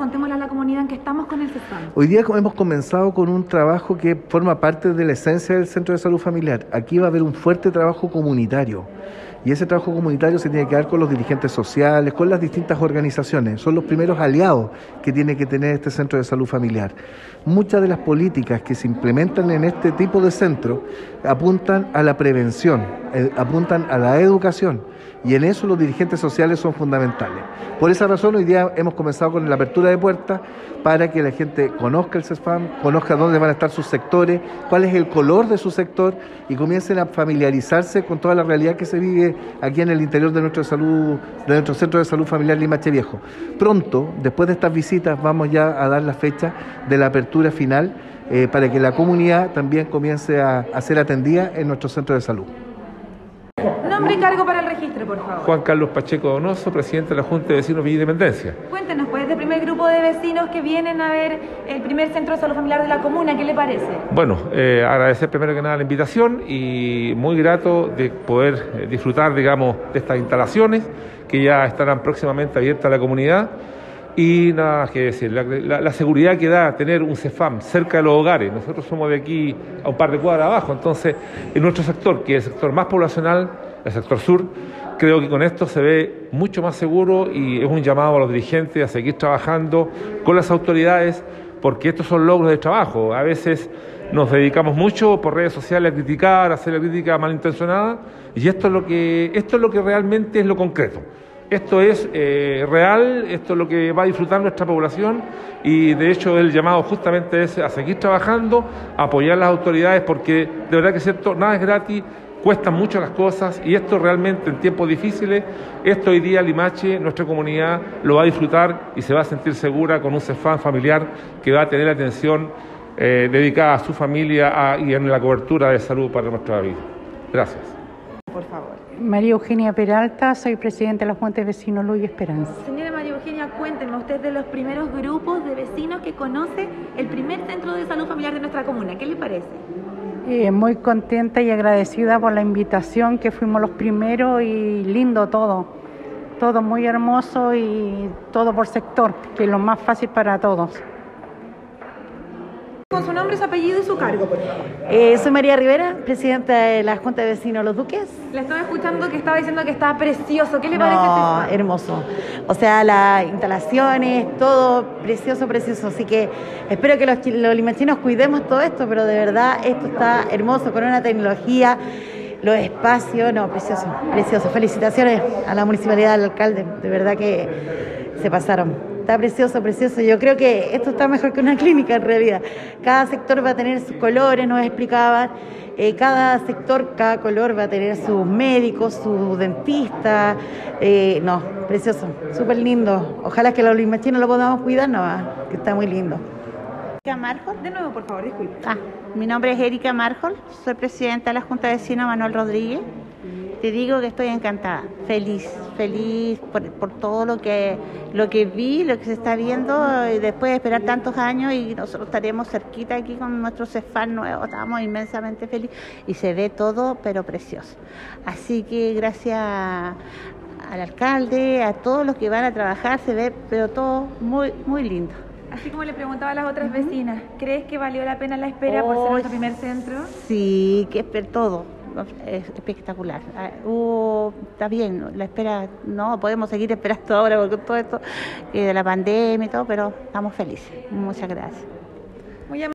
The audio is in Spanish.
Contémosle a la comunidad en que estamos con el CESFAM. Hoy día hemos comenzado con un trabajo que forma parte de la esencia del Centro de Salud Familiar. Aquí va a haber un fuerte trabajo comunitario. Y ese trabajo comunitario se tiene que dar con los dirigentes sociales, con las distintas organizaciones. Son los primeros aliados que tiene que tener este centro de salud familiar. Muchas de las políticas que se implementan en este tipo de centro apuntan a la prevención, apuntan a la educación y en eso los dirigentes sociales son fundamentales. Por esa razón hoy día hemos comenzado con la apertura de puertas para que la gente conozca el CESFAM, conozca dónde van a estar sus sectores, cuál es el color de su sector y comiencen a familiarizarse con toda la realidad que se vive aquí en el interior de nuestro centro de salud familiar Limache Viejo. Pronto, después de estas visitas, vamos ya a dar la fecha de la apertura final eh, para que la comunidad también comience a ser atendida en nuestro centro de salud. Nombre y cargo para el registro, por favor. Juan Carlos Pacheco Donoso, presidente de la Junta de Vecinos Villa Independencia. Cuéntenos, pues, del primer grupo de vecinos que vienen a ver el primer centro de salud familiar de la comuna, ¿qué le parece? Bueno, eh, agradecer primero que nada la invitación y muy grato de poder eh, disfrutar, digamos, de estas instalaciones que ya estarán próximamente abiertas a la comunidad. Y nada que decir, la- la seguridad que da tener un CEFAM cerca de los hogares. Nosotros somos de aquí a un par de cuadras abajo, entonces en nuestro sector, que es el sector más poblacional, el sector sur, creo que con esto se ve mucho más seguro y es un llamado a los dirigentes a seguir trabajando con las autoridades, porque estos son logros de trabajo. A veces nos dedicamos mucho por redes sociales a criticar, a hacer la crítica malintencionada, y esto es lo que, esto es lo que realmente es lo concreto. Esto es eh, real, esto es lo que va a disfrutar nuestra población y de hecho el llamado justamente es a seguir trabajando, a apoyar a las autoridades porque de verdad que es cierto, nada es gratis, cuestan mucho las cosas y esto realmente en tiempos difíciles, esto hoy día Limache, nuestra comunidad, lo va a disfrutar y se va a sentir segura con un CEFAM familiar que va a tener atención eh, dedicada a su familia y en la cobertura de salud para nuestra vida. Gracias. Por favor. María Eugenia Peralta, soy presidenta de la Junta de Vecinos Luz y Esperanza. Señora María Eugenia, cuéntenme, usted es de los primeros grupos de vecinos que conoce el primer centro de salud familiar de nuestra comuna. ¿Qué le parece? Eh, muy contenta y agradecida por la invitación, que fuimos los primeros y lindo todo. Todo muy hermoso y todo por sector, que es lo más fácil para todos. Con su nombre, su apellido y su cargo, por favor. Eh, soy María Rivera, presidenta de la Junta de Vecinos Los Duques. Le estaba escuchando que estaba diciendo que estaba precioso. ¿Qué le parece? No, ese- hermoso. O sea, las instalaciones, todo precioso, precioso. Así que espero que los, los limachinos cuidemos todo esto, pero de verdad esto está hermoso, con una tecnología, los espacios, no, precioso, precioso. Felicitaciones a la municipalidad, al alcalde, de verdad que se pasaron. Está precioso, precioso. Yo creo que esto está mejor que una clínica en realidad. Cada sector va a tener sus colores, nos explicaban. Eh, cada sector, cada color va a tener sus médicos, su dentista. Eh, no, precioso, súper lindo. Ojalá que los limachinos lo podamos cuidar, no, ah, que está muy lindo. Erika Marjol. De nuevo, por favor, disculpe. Ah, mi nombre es Erika Marjol, soy presidenta de la Junta de Vecinos Manuel Rodríguez. Te digo que estoy encantada, feliz, feliz por, por todo lo que, lo que vi, lo que se está viendo, y después de esperar tantos años y nosotros estaremos cerquita aquí con nuestro CEFAN nuevo, estamos inmensamente felices y se ve todo, pero precioso. Así que gracias al alcalde, a todos los que van a trabajar, se ve, pero todo muy, muy lindo. Así como le preguntaba a las otras vecinas, ¿crees que valió la pena la espera por ser nuestro primer centro? Sí, que todo. Es espectacular. Hubo- está bien, la espera, no podemos seguir esperando ahora con todo esto eh, de la pandemia y todo, pero estamos felices. Muchas gracias.